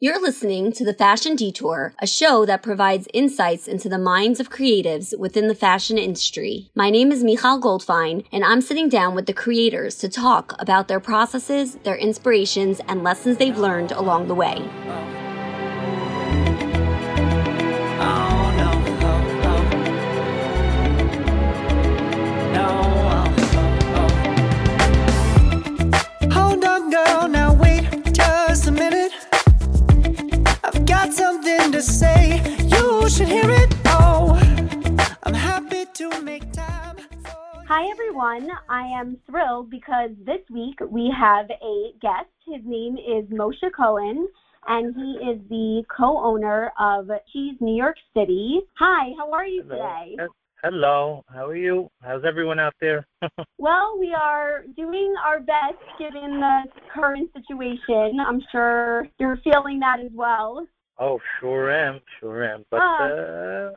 You're listening to The Fashion Detour, a show that provides insights into the minds of creatives within the fashion industry. My name is Michal Goldfein, and I'm sitting down with the creators to talk about their processes, their inspirations, and lessons they've learned along the way. Something to say. You should hear it. Oh, I'm happy to make time. Hi, everyone. I am thrilled because this week we have a guest. His name is Moshe Cohen, and he is the co owner of Cheese New York City. Hi, how are you today? Hello. Hello. How are you? How's everyone out there? Well, we are doing our best given the current situation. I'm sure you're feeling that as well. Oh, sure am. Sure am. But Ah. uh,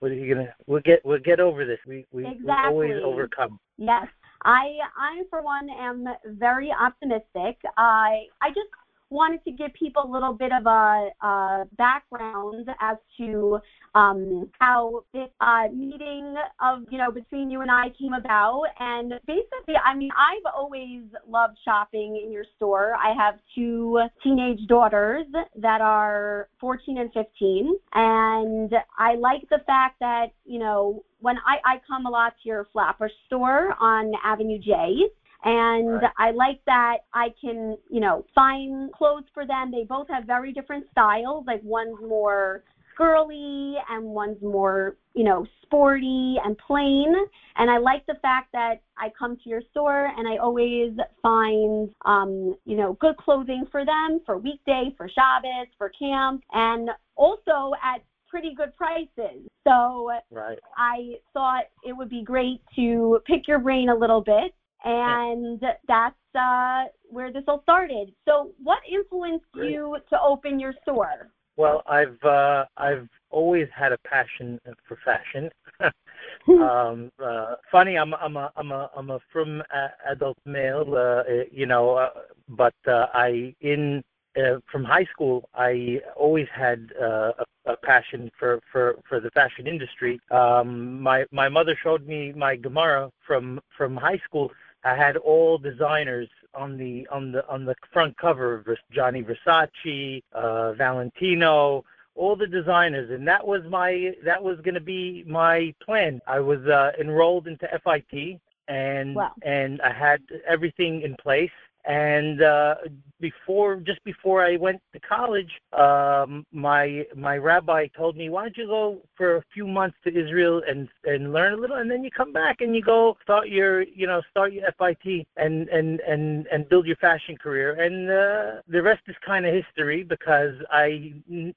what are you gonna? We'll get we'll get over this. We we, we always overcome. Yes, I, I for one am very optimistic. I, I just wanted to give people a little bit of a, a background as to um, how this uh, meeting of you know between you and I came about. And basically, I mean, I've always loved shopping in your store. I have two teenage daughters that are 14 and 15, and I like the fact that you know when I, I come a lot to your flapper store on Avenue J. And Right. I like that I can, you know, find clothes for them. They both have very different styles. Like one's more girly and one's more, you know, sporty and plain. And I like the fact that I come to your store and I always find, um, you know, good clothing for them for weekday, for Shabbos, for camp, and also at pretty good prices. So Right. I thought it would be great to pick your brain a little bit, and that's uh, where this all started. So, what influenced you to open your store? Well, I've uh, I've always had a passion for fashion. um, uh, funny, I'm I'm a I'm a I'm a frum uh, adult male, uh, uh, you know, uh, but uh, I in uh, from high school I always had uh, a, a passion for, for, for the fashion industry. Um, my my mother showed me my Gemara from from high school. I had all designers on the on the on the front cover, Vers- Gianni Versace, uh, Valentino, all the designers, and that was my that was going to be my plan. I was uh, enrolled into FIT, and Wow. and I had everything in place. And uh, before, just before I went to college, um, my my rabbi told me, "Why don't you go for a few months to Israel and and learn a little, and then you come back and you go start your you know start your FIT and and and and build your fashion career." And uh, the rest is kind of history because I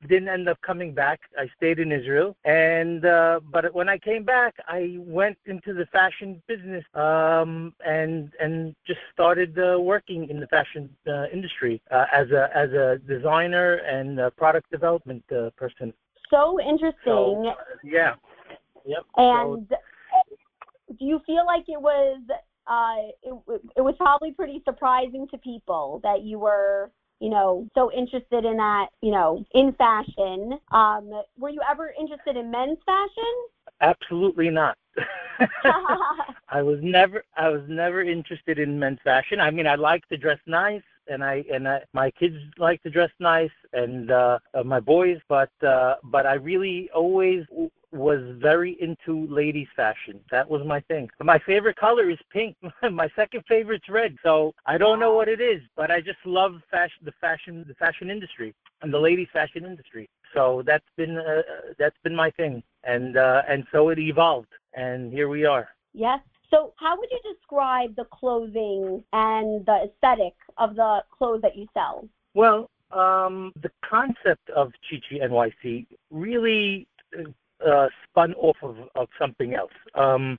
didn't end up coming back. I stayed in Israel, and uh, but when I came back, I went into the fashion business um, and and just started uh, working in the fashion uh, industry uh, as a as a designer and a product development uh, person. So interesting. So yeah, yep. So, and do you feel like it was uh, it, it was probably pretty surprising to people that you were you know so interested in that you know in fashion um were you ever interested in men's fashion absolutely not. I was never I was never interested in men's fashion. I mean, I like to dress nice and I and I, my kids like to dress nice and uh, uh my boys, but uh but I really always was very into ladies fashion. That was my thing. My favorite color is pink. my second favorite's red. So I don't know what it is, but I just love fashion the fashion the fashion industry and the ladies fashion industry. So that's been uh, that's been my thing. And uh and so it evolved and here we are. Yes. So, how would you describe the clothing and the aesthetic of the clothes that you sell? Well, um, the concept of Chi Chi NYC really uh, spun off of, of something else. Um,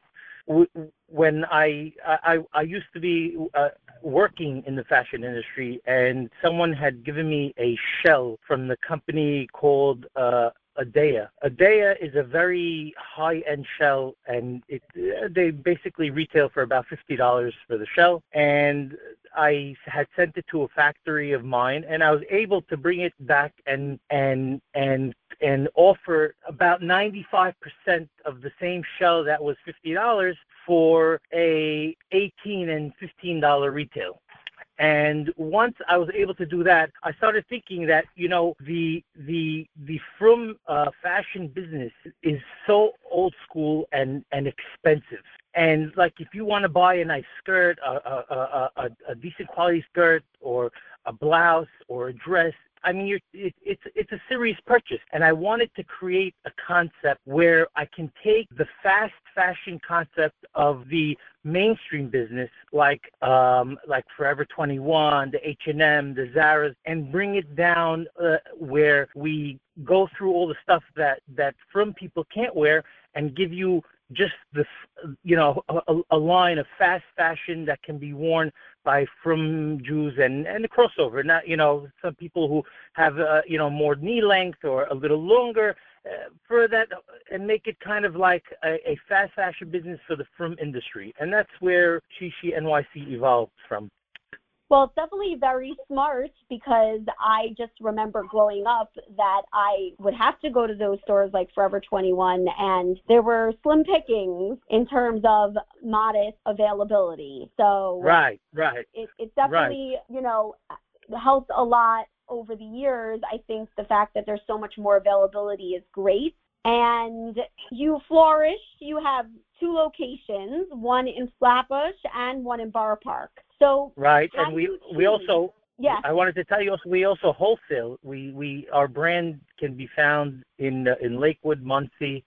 when I, I I used to be uh, working in the fashion industry, and someone had given me a shell from the company called uh, Adea. Adea is a very high-end shell, and it, uh, they basically retail for about fifty dollars for the shell. And I had sent it to a factory of mine, and I was able to bring it back and and and and offer about 95% of the same shell that was $50 for a 18 and $15 retail. And once I was able to do that, I started thinking that you know the the the frum uh, fashion business is so old school and and expensive. And like if you want to buy a nice skirt, a, a, a, a, decent quality skirt, or a blouse or a dress, I mean, you're, it, it's it's a serious purchase, and I wanted to create a concept where I can take the fast fashion concept of the mainstream business, like um, like Forever 21, the H&M, the Zara's, and bring it down uh, where we go through all the stuff that that frum people can't wear, and give you just the you know a, a, line of fast fashion that can be worn by frum Jews and and the crossover. Not you know some people who have uh, you know more knee length or a little longer uh, for that and make it kind of like a, a fast fashion business for the frum industry. And that's where Chi Chi NYC evolved from. Well, it's definitely very smart because I just remember growing up that I would have to go to those stores like Forever 21 and there were slim pickings in terms of modest availability. So Right, right. It, it definitely, right. you know, helped a lot over the years. I think the fact that there's so much more availability is great. And you flourish. You have two locations, one in Flatbush and one in Borough Park. So right, and we we also yeah. I wanted to tell you also we also wholesale. We we our brand can be found in uh, in Lakewood, Monsey,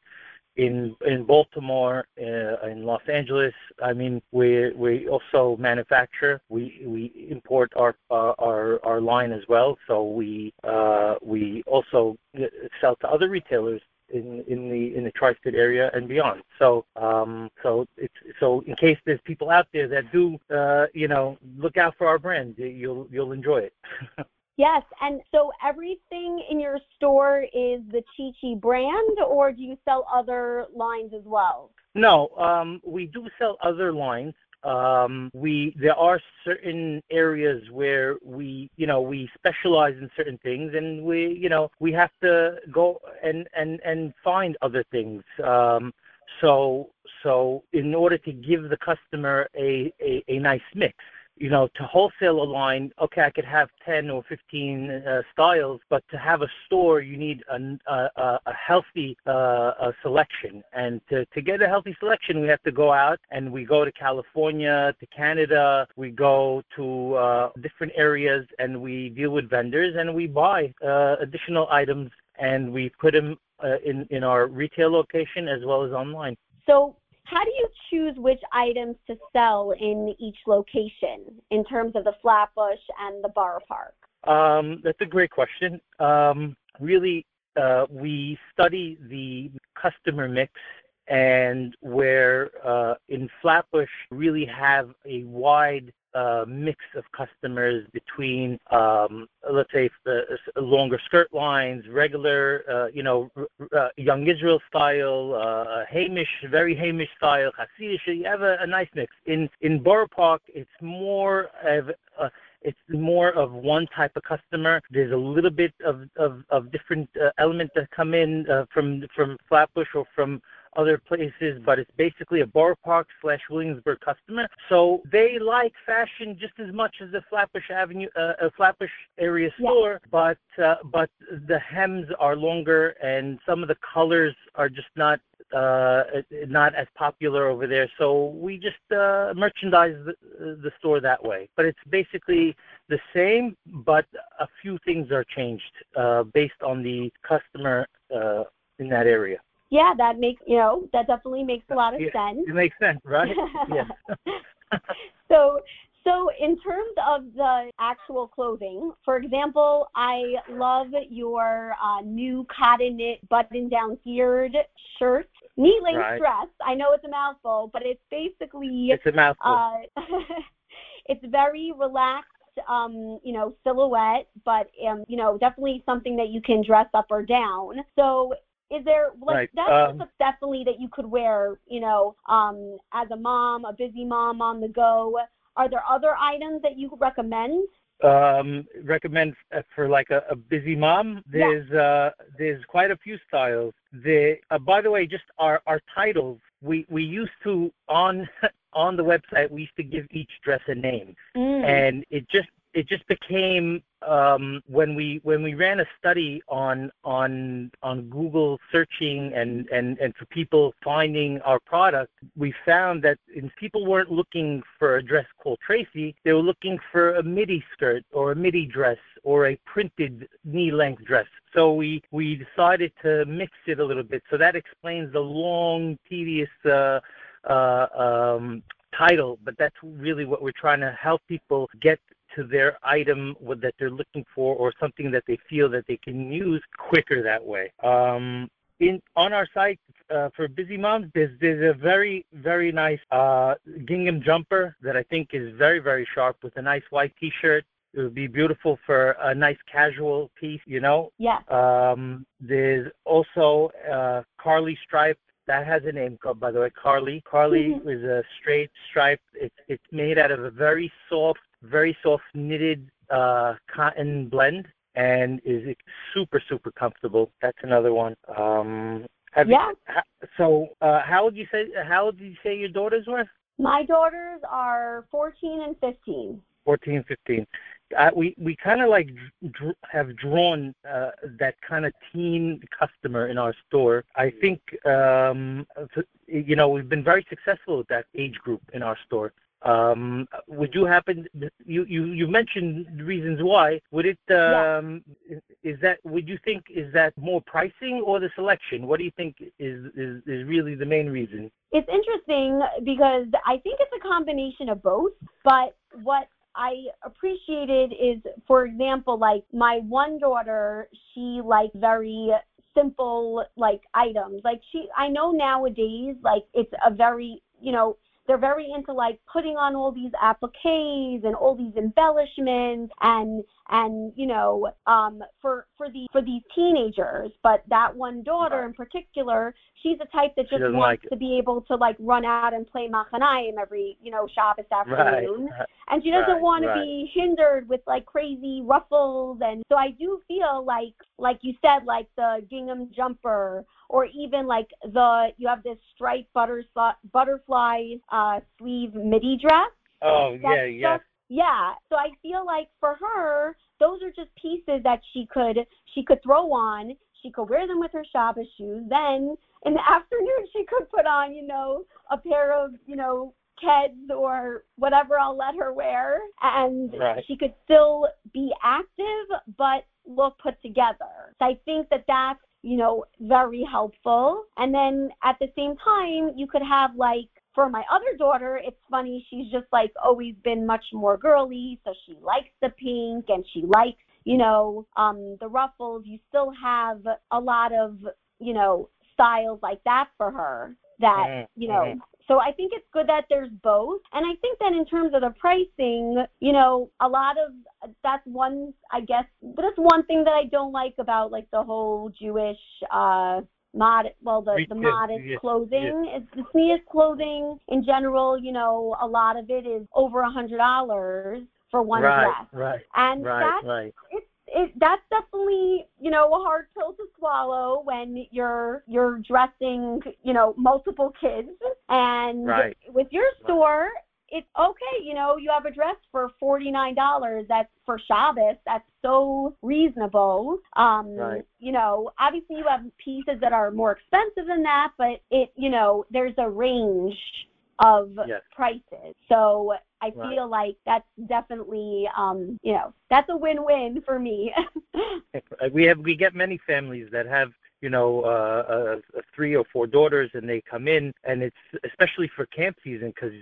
in in Baltimore, uh, in Los Angeles. I mean, we we also manufacture. We we import our uh, our our line as well. So we uh, we also sell to other retailers in in the in the tri-state area and beyond. So um, so it's so in case there's people out there that do uh, you know look out for our brand, you'll you'll enjoy it. yes, and so everything in your store is the Chi Chi brand, or do you sell other lines as well? No, um, we do sell other lines um, we there are certain areas where we you know we specialize in certain things and we you know we have to go and and and find other things. Um, so so in order to give the customer a, a, a nice mix you know, to wholesale a line, okay, I could have 10 or 15 uh, styles, but to have a store, you need a, a, a healthy uh, a selection. And to, to get a healthy selection, we have to go out and we go to California, to Canada, we go to uh, different areas and we deal with vendors and we buy uh, additional items and we put them uh, in, in our retail location as well as online. So how do you choose which items to sell in each location in terms of the Flatbush and the Borough Park? Um, that's a great question. Um, really, uh, we study the customer mix and where uh, in Flatbush really have a wide uh, mix of customers between, um, let's say, the longer skirt lines, regular, uh, you know, uh, young Israel style, uh, Heimish, very Heimish style, Hasidic. You have a, a nice mix. In in Borough Park, it's more of uh, it's more of one type of customer. There's a little bit of of, of different uh, elements that come in uh, from from Flatbush or from other places, but it's basically a Borough Park slash Williamsburg customer. So they like fashion just as much as the Flatbush Avenue, uh, a Flatbush area store, yeah. but uh, but the hems are longer and some of the colors are just not uh, not as popular over there. So we just uh, merchandise the, the store that way. But it's basically the same, but a few things are changed uh, based on the customer uh, in that area. Yeah, that makes you know that definitely makes a lot of yeah, sense. It makes sense, right? yeah. so so in terms of the actual clothing, for example, I love your uh, new cotton knit button down geared shirt, knee length right. dress. I know it's a mouthful, but it's basically it's a mouthful. Uh, it's very relaxed um, you know, silhouette, but um, you know, definitely something that you can dress up or down. So is there like Right, that's um, just definitely that you could wear, you know, um, as a mom, a busy mom on the go. Are there other items that you recommend? um recommend for like a, a busy mom there's uh there's quite a few styles the uh, by the way just our our titles we we used to on on the website we used to give each dress a name Mm. and it just it just became um, when we when we ran a study on on on Google searching and and and for people finding our product, we found that people weren't looking for a dress called Tracy. They were looking for a midi skirt or a midi dress or a printed knee length dress. So we we decided to mix it a little bit. So that explains the long, tedious. Uh, uh, um, title, but that's really what we're trying to help people get to their item that they're looking for or something that they feel that they can use quicker that way. Um, in on our site uh, for busy moms, there's there's a very very nice uh, gingham jumper that I think is very very sharp with a nice white T-shirt. It would be beautiful for a nice casual piece, you know. Yes. Um, there's also uh, Carly stripe. That has a name called, by the way, Carly. Carly Mhm. is a straight stripe. It's it's made out of a very soft, very soft knitted uh, cotton blend, and is super super comfortable. That's another one. Um, Yeah. You, so, uh, how would you say? How old did you say your daughters were? My daughters are 14 and 15. 14, 15. Uh, we we kind of like dr- have drawn uh, that kind of teen customer in our store. I think um, you know we've been very successful with that age group in our store. Um, would you happen? You you you mentioned the reasons why. Would it? Um, Is that? Would you think is that more pricing or the selection? What do you think is is is really the main reason? It's interesting because I think it's a combination of both, but what I appreciated is, for example, like my one daughter, she like very simple like items. Like she, I know nowadays, like it's a very, you know, they're very into like putting on all these appliques and all these embellishments and and you know um for for the for these teenagers but that one daughter in particular she's a type that just wants like to be able to like run out and play machanayim every you know Shabbos Right. afternoon and she doesn't Right, want to right. be hindered with like crazy ruffles and so I do feel like like you said like the gingham jumper or even like the you have this striped butterfly butterfly uh sleeve midi dress Oh yeah, yeah. Yeah so I feel like for her those are just pieces that she could she could throw on she could wear them with her Shabbos shoes then in the afternoon she could put on you know a pair of you know Keds or whatever I'll let her wear, and Right. she could still be active but look put together. So I think that that's you know very helpful. And then at the same time, you could have like for my other daughter, it's funny. She's just like always been much more girly, so she likes the pink and she likes you know um the ruffles. You still have a lot of you know styles like that for her that Mhm, you know mhm. so I think it's good that there's both. And I think that in terms of the pricing, you know, a lot of that's one I guess that's one thing that I don't like about like the whole Jewish uh mod well the, the modest yes, clothing. It's the sneeze clothing in general, you know, a lot of it is over a hundred dollars for one right, dress. right, And right, that's right. it's it that's definitely you know a hard pill to swallow when you're you're dressing you know multiple kids and Right. with your store it's okay you know you have a dress for forty nine dollars that's for Shabbos that's so reasonable um Right. you know obviously you have pieces that are more expensive than that but it you know there's a range of Yes. prices so I Right. feel like that's definitely um you know that's a win-win for me we have we get many families that have you know uh, uh, three or four daughters and they come in and it's especially for camp season because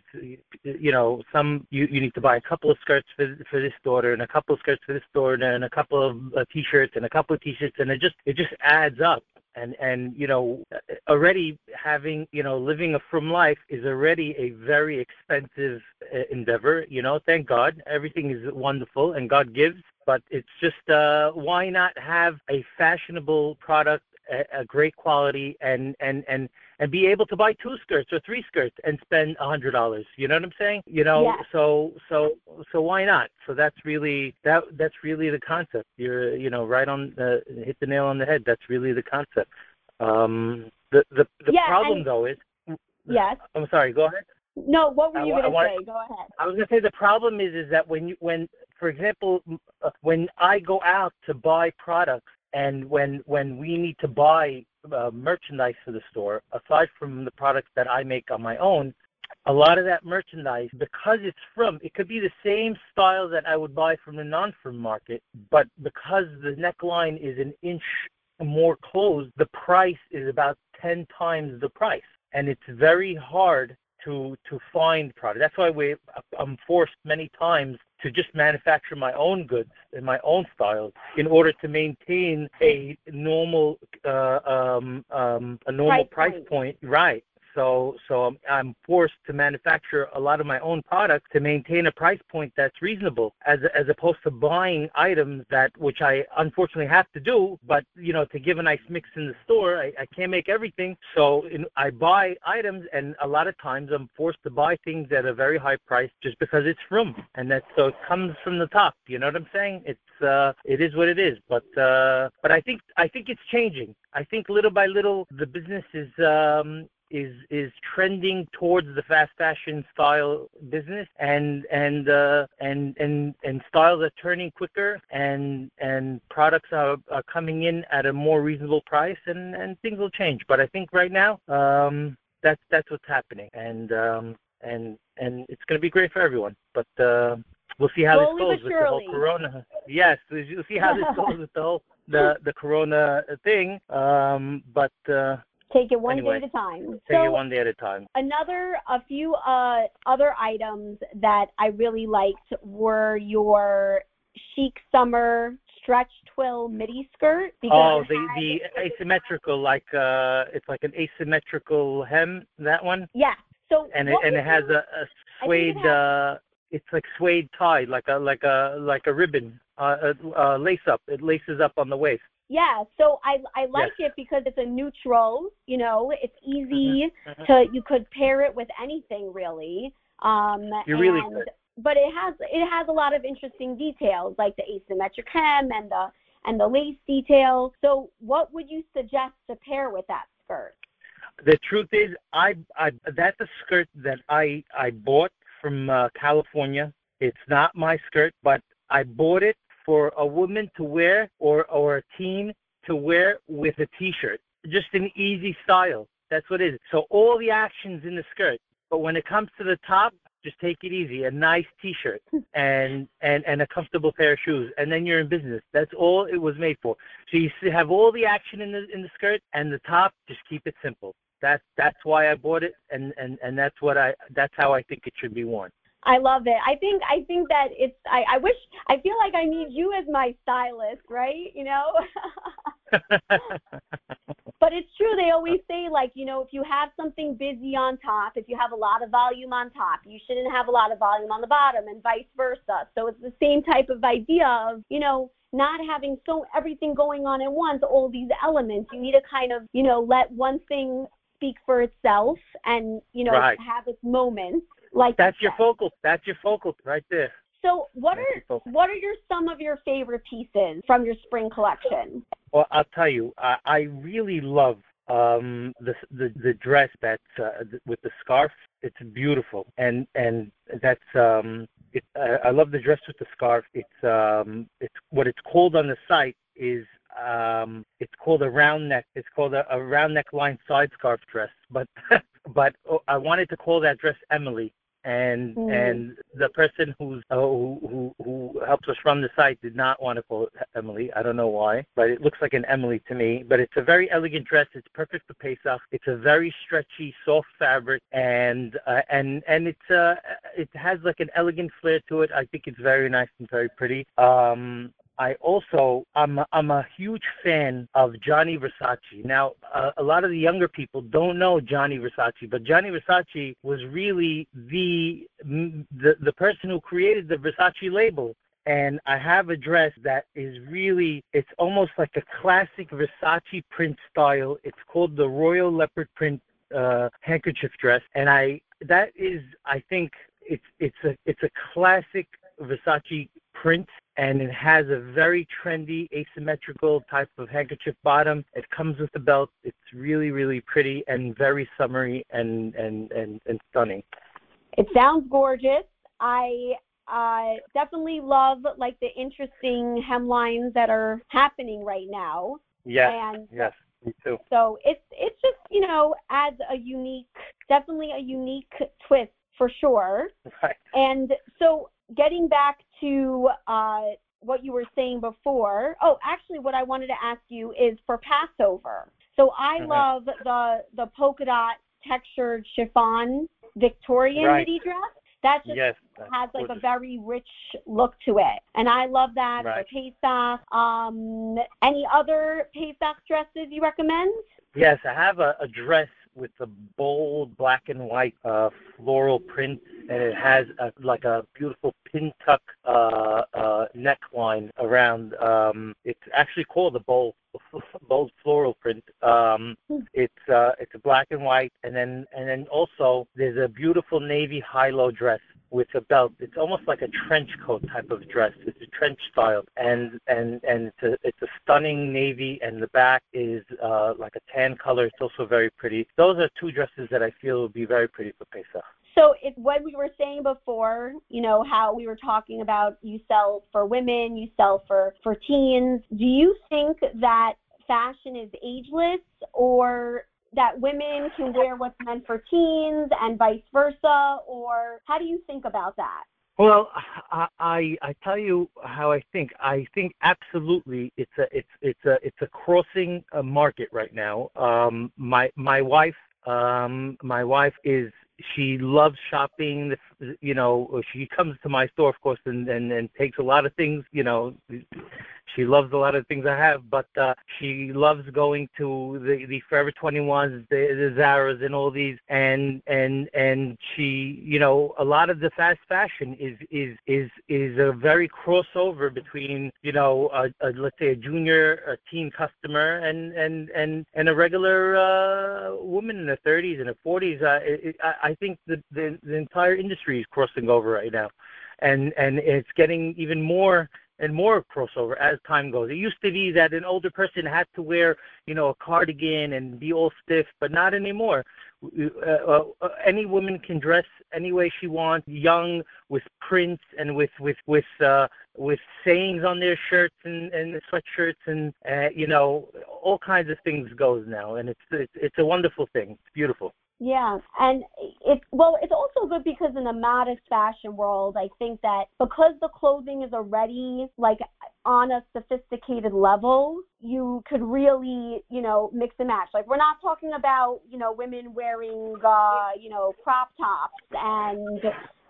you know some you you need to buy a couple of skirts for for this daughter and a couple of skirts for this daughter and a couple of uh, t-shirts and a couple of t-shirts and it just it just adds up. And and you know already having you know living a frum life is already a very expensive uh, endeavor you know. Thank god everything is wonderful and god gives but it's just uh why not have a fashionable product a, a great quality and and and and be able to buy two skirts or three skirts and spend a hundred dollars. You know what I'm saying? You know, Yes. so so so why not? So that's really that that's really the concept. You're you know right on the hit the nail on the head. That's really the concept. Um, the the the Yeah, problem and- though is Yes. I'm sorry. Go ahead. No, what were you going to wanna- say? Go ahead. I was gonna say the problem is is that when you when for example uh, when I go out to buy products and when when we need to buy uh, merchandise for the store aside from the products that I make on my own a lot of that merchandise because it's frum it could be the same style that I would buy from the non-frum market but because the neckline is an inch more closed the price is about 10 times the price and it's very hard to to find product. That's why we I'm forced many times to just manufacture my own goods in my own styles in order to maintain a normal uh, um, um, a normal Price price, point. point. Right. So so I'm, forced to manufacture a lot of my own products to maintain a price point that's reasonable, as as opposed to buying items that which I unfortunately have to do. But you know, to give a nice mix in the store, I, I can't make everything. So in, I buy items, and a lot of times I'm forced to buy things at a very high price just because it's frum, and that so it comes from the top. You know what I'm saying? It's uh, it is what it is. But uh, but I think I think it's changing. I think little by little the business is um, is is trending towards the fast fashion style business and and uh, and and and styles are turning quicker and and products are, are coming in at a more reasonable price and and things will change. But I think right now um that's that's what's happening. And um and and it's going to be great for everyone. But uh we'll see how Slowly this goes with the whole corona. Yes we'll see how this goes with the whole the the corona thing. Um but uh Take it one Anyway, day at a time. take so it one day at a time another, a few uh, other items that I really liked were your chic summer stretch twill midi skirt. Oh, the the asymmetrical, like uh, it's like an asymmetrical hem. That one, yeah. So and it and it has a, a it suede. has- uh, it's like suede tie, like a like a like a ribbon, uh, uh, uh, lace up. It laces up on the waist. Yeah, so I I like it because it's a neutral, you know, it's easy Mhm. to you could pair it with anything really. Um You really and, could. but it has it has a lot of interesting details like the asymmetric hem and the and the lace detail. So what would you suggest to pair with that skirt? The truth is, I, I that's a skirt that I I bought from uh, California. It's not my skirt, but I bought it for a woman to wear or or a teen to wear with a t-shirt. Just an easy style. That's what it is. So all the actions in the skirt, but when it comes to the top, just take it easy. A nice t-shirt and and and a comfortable pair of shoes, and then you're in business. That's all it was made for. So you have all the action in the in the skirt and the top. Just keep it simple. That's that's why I bought it, and and and that's what I that's how I think it should be worn. I love it. I think I think that it's I, I wish I feel like I need you as my stylist, right? You know? But it's true. They always say, like, you know, if you have something busy on top, if you have a lot of volume on top, you shouldn't have a lot of volume on the bottom, and vice versa. So it's the same type of idea of, you know, not having so everything going on at once, all these elements. You need to kind of, you know, let one thing speak for itself and, you know, Right. have its moments. Like that's you your focal. That's your focal right there. So what That's are what are your some of your favorite pieces from your spring collection? Well, I'll tell you, I, I really love um, the the the dress that's uh, with the scarf. It's beautiful, and and that's um, it, I, I love the dress with the scarf. It's um, it's what it's called on the site is um, it's called a round neck. It's called a, a round neckline side scarf dress. But but oh, I wanted to call that dress Emily. And Mm. and the person who's uh, who, who who helps us run the site did not want to call it Emily. I don't know why, but it looks like an Emily to me. But it's a very elegant dress. It's perfect for Pesach. It's a very stretchy, soft fabric, and uh, and and it's uh it has like an elegant flair to it. I think it's very nice and very pretty. Um, I also I'm I'm a huge fan of Gianni Versace. Now, a lot of the younger people don't know Gianni Versace, but Gianni Versace was really the the the person who created the Versace label and I have a dress that is really it's almost like a classic Versace print style. It's called the Royal Leopard print uh, handkerchief dress, and I that is I think it's it's a it's a classic Versace print and it has a very trendy asymmetrical type of handkerchief bottom. It comes with a belt. It's really really pretty and very summery and and and, and stunning. It sounds gorgeous. I I definitely love like the interesting hemlines that are happening right now. Yes. And yes. Me too. So it's it's just you know adds a unique, definitely a unique twist for sure. Right. And so getting back to uh, what you were saying before. Oh, actually, what I wanted to ask you is for Passover. So I Mhm. love the the polka dot textured chiffon Victorian Right. midi dress. That just Yes. has like a very rich look to it, and I love that Right. for Pesach. Um, any other Pesach dresses you recommend? Yes, I have a, a dress with the bold black and white uh, floral print, and it has a, like a beautiful pin tuck uh, uh, neckline around. Um, it's actually called the bold bold floral print. Um, it's uh, it's black and white, and then and then also there's a beautiful navy high-low dress with a belt. It's almost like a trench coat type of dress. It's a trench style, and and and it's a it's a stunning navy, and the back is uh, like a tan color. It's also very pretty. Those are two dresses that I feel would be very pretty for Pesach. So it's what we were saying before, you know, how we were talking about you sell for women, you sell for for teens. Do you think that fashion is ageless or that women can wear what's meant for teens and vice versa or how do you think about that? Well, I, I I tell you how I think. I think absolutely it's a it's it's a it's a crossing uh, market right now. Um, my my wife um, my wife is she loves shopping. You know, she comes to my store, of course, and and, and takes a lot of things. You know, she loves a lot of things I have, but uh, she loves going to the the Forever 21s, the, the Zara's, and all these, and and and she, you know, a lot of the fast fashion is is is is a very crossover between, you know, a, a, let's say a junior, a teen customer, and and and and a regular uh, woman in her 30s and her 40s. Uh, it, I, I think the, the the entire industry is crossing over right now, and and it's getting even more and more crossover as time goes. It used to be that an older person had to wear, you know, a cardigan and be all stiff, but not anymore. Uh, uh, uh, any woman can dress any way she wants, young with prints and with with with uh, with sayings on their shirts and and sweatshirts and uh, you know all kinds of things goes now, and it's it's, it's a wonderful thing. It's beautiful. Yeah, and it's well, it's also good because in the modest fashion world, I think that because the clothing is already like on a sophisticated level, you could really, you know, mix and match. Like we're not talking about, you know, women wearing, uh, you know, crop tops and,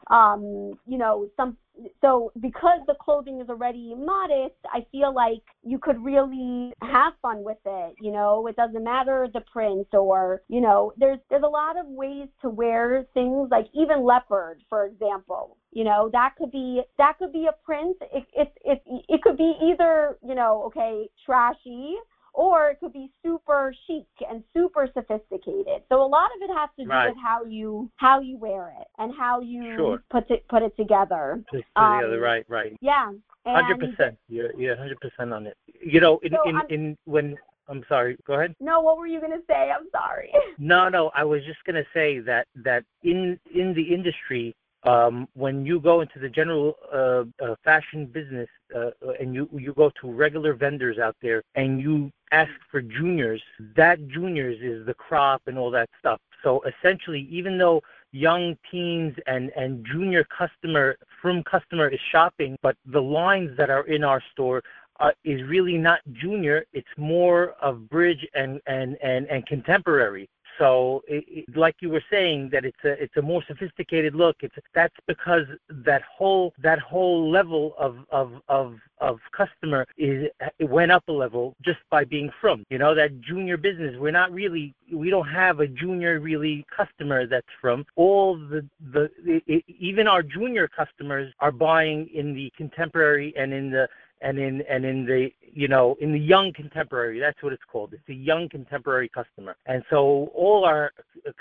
um, you know, some. So because the clothing is already modest, I feel like you could really have fun with it. You know, it doesn't matter the print or, you know, there's there's a lot of ways to wear things. Like even leopard, for example. You know, that could be that could be a print. It it it it could be either, you know, okay, trashy or it could be super chic and super sophisticated. So a lot of it has to do Right. with how you how you wear it and how you Sure. put it put it together. Just Um, together, right, right. Yeah. Hundred percent. You're you're hundred percent on it. You know, in So in, I'm- in when I'm sorry. Go ahead. No, what were you gonna say? I'm sorry. No, no. I was just gonna say that that in in the industry, um, when you go into the general uh, uh, fashion business uh, and you you go to regular vendors out there and you ask for juniors, that juniors is the crop and all that stuff. So essentially, even though young teens and and junior customer frum customer is shopping, but the lines that are in our store uh, is really not junior. It's more of bridge and and and and contemporary. So, it, it, like you were saying, that it's a it's a more sophisticated look. It's that's because that whole that whole level of of of of customer is it went up a level just by being frum. You know that junior business. We're not really we don't have a junior really customer that's frum. All the the it, even our junior customers are buying in the contemporary and in the and in and in the you know in the young contemporary that's what it's called. It's a young contemporary customer. And so all our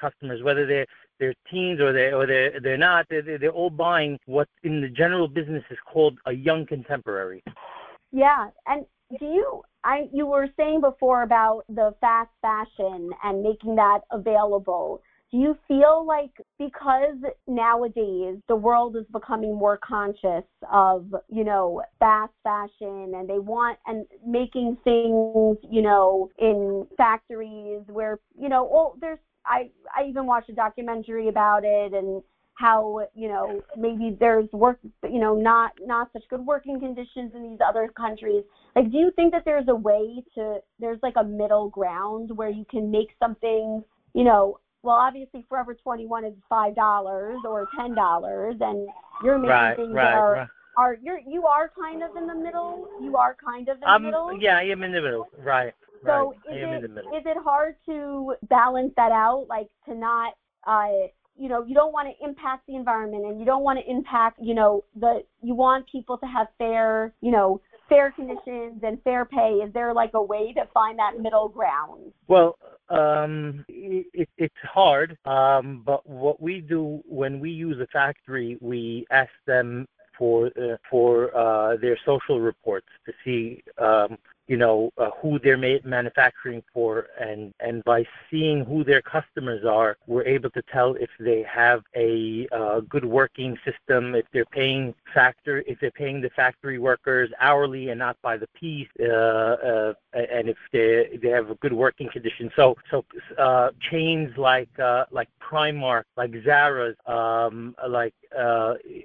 customers whether they're they're teens or they or they they're not they're, they're all buying what in the general business is called a young contemporary. Yeah. And do you i you were saying before about the fast fashion and making that available do you feel like because nowadays the world is becoming more conscious of you know fast fashion and they want and making things you know in factories where you know oh there's i i even watched a documentary about it and how you know maybe there's work you know not not such good working conditions in these other countries. Like do you think that there's a way to there's like a middle ground where you can make something you know well, obviously Forever 21 is five dollars or ten dollars, and you're making right, things right, that are right. are you're you are kind of in the middle. You are kind of in um, the middle. yeah I am in the middle right So is it in the middle is it hard to balance that out, like to not uh you know you don't want to impact the environment and you don't want to impact you know the you want people to have fair you know fair conditions and fair pay is there like a way to find that middle ground? Well, um, it, it's hard, um, but what we do when we use a factory, we ask them for uh, for uh, their social reports to see, um, you know, uh, who they're ma- manufacturing for, and and by seeing who their customers are, we're able to tell if they have a uh, good working system, if they're paying factor, if they're paying the factory workers hourly and not by the piece, uh, uh, and if they they have a good working condition. So so uh, chains like uh, like Primark, like Zara's, um, like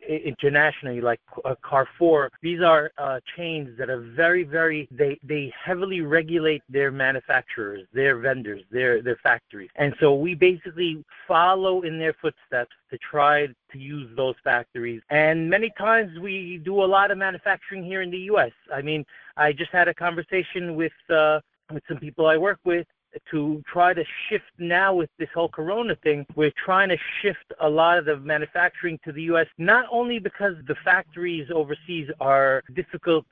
internationally, like Carrefour. These are chains that are very, very. They they heavily regulate their manufacturers, their vendors, their their factories, and so we basically follow in their footsteps to try to use those factories. And many times we do a lot of manufacturing here in the U.S. I mean, I just had a conversation with uh, with some people I work with to try to shift now with this whole corona thing we're trying to shift a lot of the manufacturing to the US not only because the factories overseas are difficult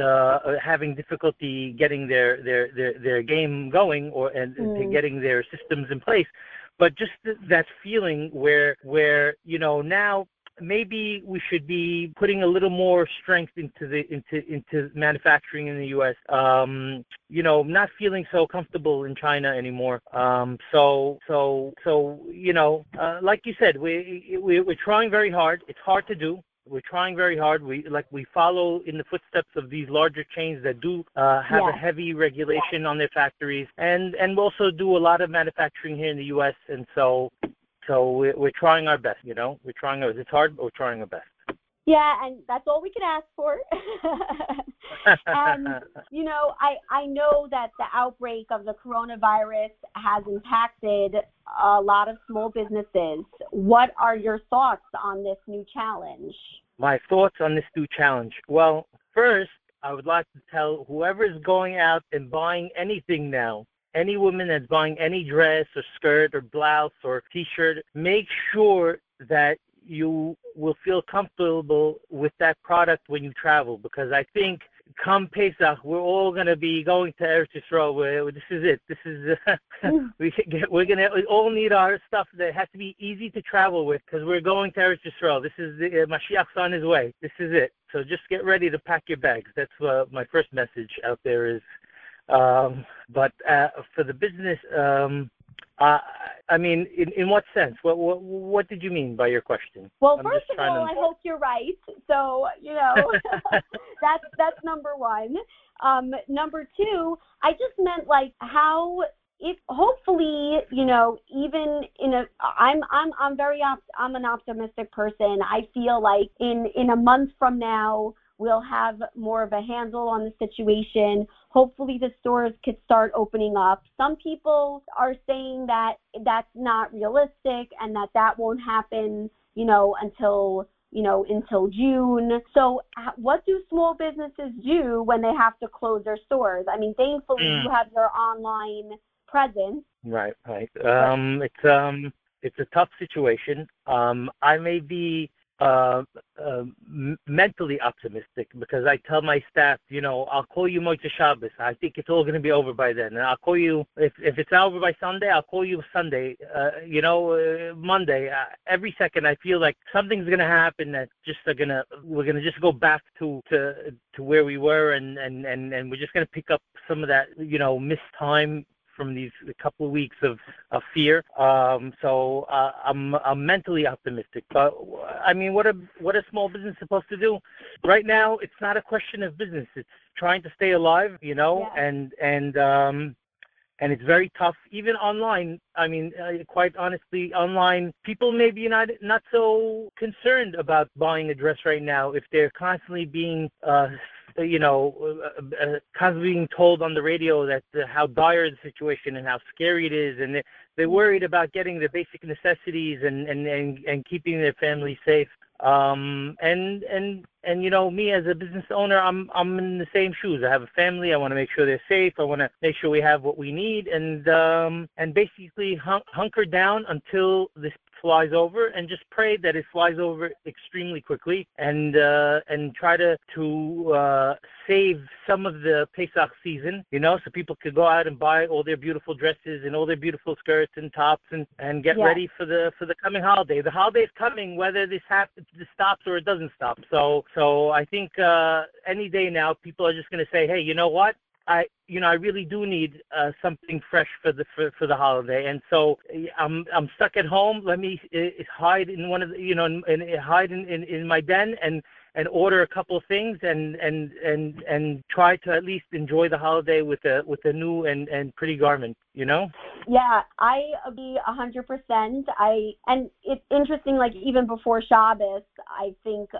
uh having difficulty getting their their their, their game going or and Mm. getting their systems in place but just th- that feeling where where you know now maybe we should be putting a little more strength into the into into manufacturing in the U.S. Um, you know, not feeling so comfortable in China anymore. Um, so so so you know, uh, like you said, we, we we're trying very hard. It's hard to do. We're trying very hard. We like we follow in the footsteps of these larger chains that do uh, have a heavy regulation on their factories, and and we also do a lot of manufacturing here in the U.S. And so so we're, we're trying our best. You know, we're trying. Our, it's hard, but we're trying our best. yeah and that's all we can ask for and um, you know i i know that the outbreak of the coronavirus has impacted a lot of small businesses what are your thoughts on this new challenge My thoughts on this new challenge. Well, first, I would like to tell whoever is going out and buying anything now, any woman that's buying any dress or skirt or blouse or t-shirt, make sure that you will feel comfortable with that product when you travel because I think come Pesach, we're all going to be going to Eretz Yisrael. This is it. This is we can get, we're going to we all need our stuff that has to be easy to travel with because we're going to Eretz Yisrael. This is the uh, Mashiach's on his way. This is it. So just get ready to pack your bags. That's uh, my first message out there is. Um, but uh, for the business, um, uh, I mean, in, in what sense? What, what what did you mean by your question? Well, I'm first of all, to- I hope you're right. So, you know, that's that's number one. Um, number two, I just meant like how if hopefully, you know, even in a I'm I'm I'm very op- I'm an optimistic person. I feel like in in a month from now we'll have more of a handle on the situation. Hopefully, the stores could start opening up. Some people are saying that that's not realistic and that that won't happen, you know, until you know, until June. So, what do small businesses do when they have to close their stores? I mean, thankfully, mm. you have your online presence. Right, right. Um, it's um, it's a tough situation. Um, I may be uh, uh, mentally optimistic because I tell my staff, you know, I'll call you Motzei Shabbos. I think it's all going to be over by then, and I'll call you if if it's over by Sunday. I'll call you Sunday. Uh, you know, uh, Monday. Uh, every second, I feel like something's going to happen that just are gonna we're gonna just go back to to to where we were, and and and and we're just going to pick up some of that, you know, missed time from these couple of weeks of, of fear. Um, so uh, I'm I'm mentally optimistic. But I mean, what a what a small business supposed to do? Right now, it's not a question of business. It's trying to stay alive, you know, yeah. and and um, and it's very tough even online i mean uh, quite honestly online people may be not not so concerned about buying a dress right now if they're constantly being uh you know, uh, uh, constantly being told on the radio that uh, how dire the situation and how scary it is, and they're, they're worried about getting the basic necessities and and and, and keeping their family safe. Um, and and and you know, me as a business owner, I'm I'm in the same shoes. I have a family. I want to make sure they're safe. I want to make sure we have what we need, and um, and basically hun- hunker down until this flies over and just pray that it flies over extremely quickly and uh, and try to to uh, save some of the Pesach season, you know, so people could go out and buy all their beautiful dresses and all their beautiful skirts and tops and and get yeah. ready for the for the coming holiday. The holiday's coming, whether this happens, this stops or it doesn't stop. So so I think uh, any day now, people are just going to say, hey, you know what? I you know I really do need uh, something fresh for the for, for the holiday, and so I'm I'm stuck at home. Let me uh, hide in one of the you know and, hide in, in in my den and and order a couple of things and and and and try to at least enjoy the holiday with a with a new and and pretty garment you know? Yeah i agree a hundred percent. I and it's interesting like even before shabbos i think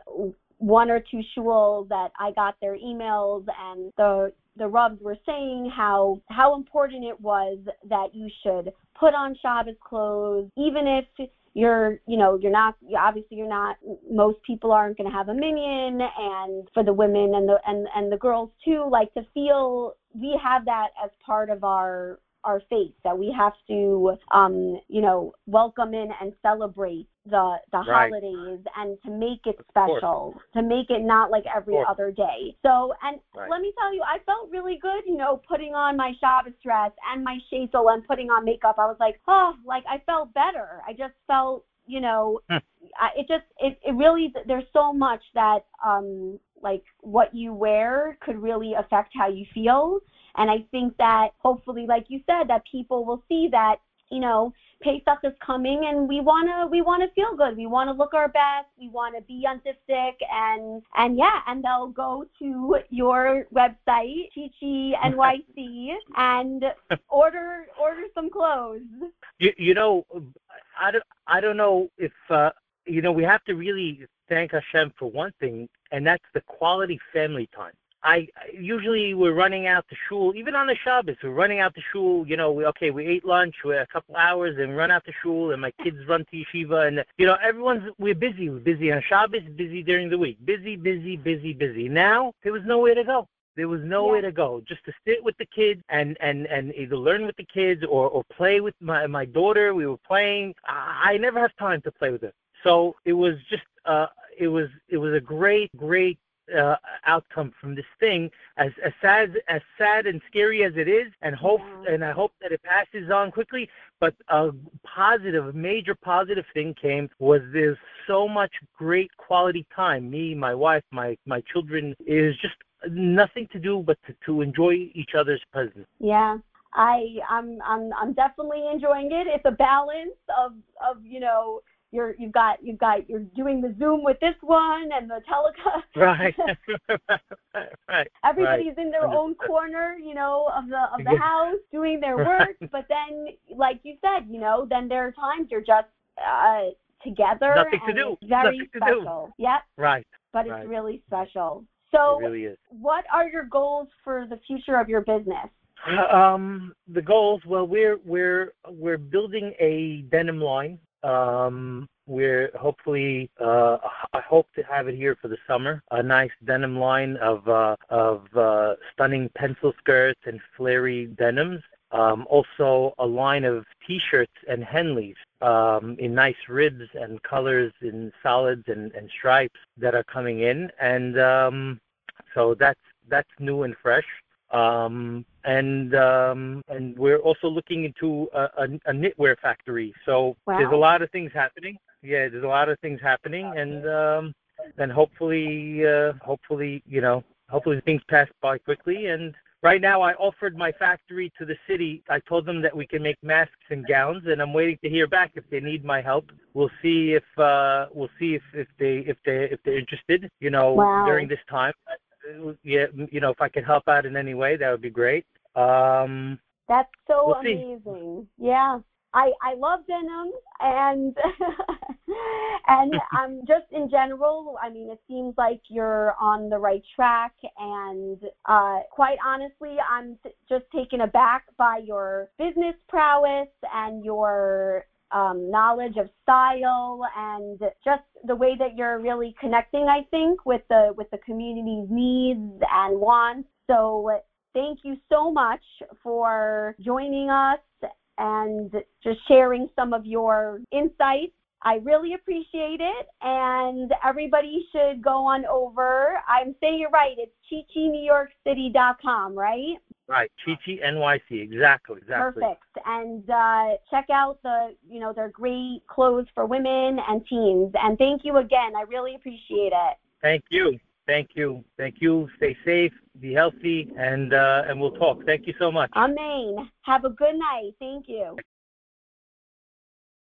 one or two shuls that i got their emails and the the Rubs were saying how how important it was that you should put on Shabbos clothes, even if you're you know you're not obviously you're not most people aren't going to have a minyan and for the women and the and and the girls too like to feel we have that as part of our our faith that we have to um you know welcome in and celebrate the the right. holidays and to make it special to make it not like every other day. So and right. let me tell you i felt really good you know putting on my Shabbos dress and my sheitel and putting on makeup. I was like oh like i felt better. I just felt you know it just it, it really there's so much that um like what you wear could really affect how you feel and i think that hopefully like you said that people will see that you know Pesach is coming and we wanna we wanna feel good. We wanna look our best. We wanna be stick and and yeah, and they'll go to your website, Chi Chi NYC, and order order some clothes. You, you know, I don't I don't know if uh, you know we have to really thank Hashem for one thing, and that's the quality family time. I usually we're running out to shul, even on the Shabbos, we're running out to shul. You know, we, okay, we ate lunch, we're a couple hours, and run out to shul, and my kids run to yeshiva, and you know, everyone's we're busy, we're busy on Shabbos, busy during the week, busy, busy, busy, busy. Now there was nowhere to go. There was nowhere yeah. to go, just to sit with the kids and and and either learn with the kids or or play with my my daughter. We were playing. I, I never have time to play with her, so it was just uh it was it was a great great uh, outcome from this thing, as, as sad as sad and scary as it is, and hope yeah. and I hope that it passes on quickly. But a positive, major positive thing came was there's so much great quality time. Me, my wife, my my children is just nothing to do but to, to enjoy each other's presence. Yeah. I I'm I'm I'm definitely enjoying it. It's a balance of of you know you're you've got you've got you're doing the Zoom with this one and the telecom. Right. right. Everybody's right. in their own corner, you know, of the of the house doing their work. But then, like you said, you know, then there are times you're just uh, together. Nothing to do. Very Nothing special. To do. Yep. Right. But it's right. really special. So, really is. what are your goals for the future of your business? Um, the goals. Well, we're we're we're building a denim line. Um, we're hopefully. Uh, I hope to have it here for the summer. A nice denim line of uh, of uh, stunning pencil skirts and flary denims. Um, also, a line of T-shirts and Henleys um, in nice ribs and colors in solids and, and stripes that are coming in, and um, so that's that's new and fresh. Um, and um, and we're also looking into a, a, a knitwear factory. So there's a lot of things happening. Yeah, there's a lot of things happening, and um, and hopefully, uh, hopefully, you know, hopefully things pass by quickly. And right now, I offered my factory to the city. I told them that we can make masks and gowns, and I'm waiting to hear back if they need my help. We'll see if uh, we'll see if, if they if they if they're interested. You know, Wow. during this time. Yeah, you know, if I could help out in any way, that would be great. Um, That's so We'll see. amazing. Yeah. I, I love denim and and um just in general, I mean it seems like you're on the right track and uh quite honestly I'm just taken aback by your business prowess and your um, knowledge of style and just the way that you're really connecting, I think, with the with the community's needs and wants. So thank you so much for joining us and just sharing some of your insights. I really appreciate it, and everybody should go on over. I'm saying it right. It's chichinewyorkcity.com, right? Right, Chi Chi NYC, exactly, exactly. Perfect. And uh, check out the, you know, their great clothes for women and teens. And thank you again. I really appreciate it. Thank you. Thank you. Thank you. Stay safe, be healthy, and uh, and we'll talk. Thank you so much. Amen. Have a good night. Thank you.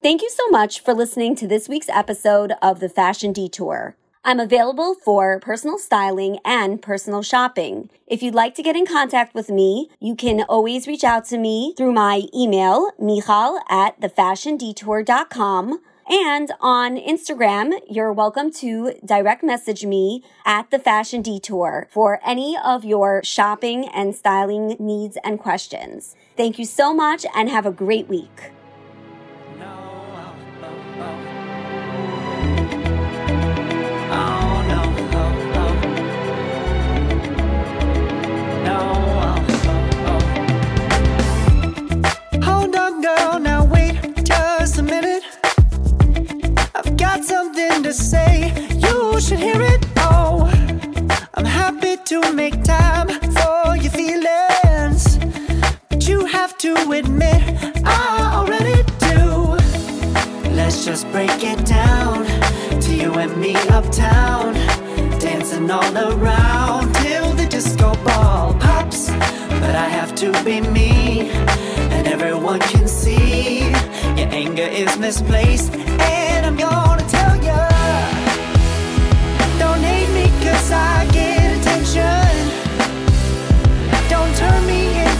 Thank you so much for listening to this week's episode of The Fashion Detour. I'm available for personal styling and personal shopping. If you'd like to get in contact with me, you can always reach out to me through my email, michal at thefashiondetour.com. And on Instagram, you're welcome to direct message me at the Fashion Detour for any of your shopping and styling needs and questions. Thank you so much and have a great week. Something to say, you should hear it. Oh, I'm happy to make time for your feelings. But you have to admit, I already do. Let's just break it down to you and me uptown. Dancing all around till the disco ball pops. But I have to be me, and everyone can see your anger is misplaced. And I'm gonna tell ya. Don't hate me cause I get attention. Don't turn me into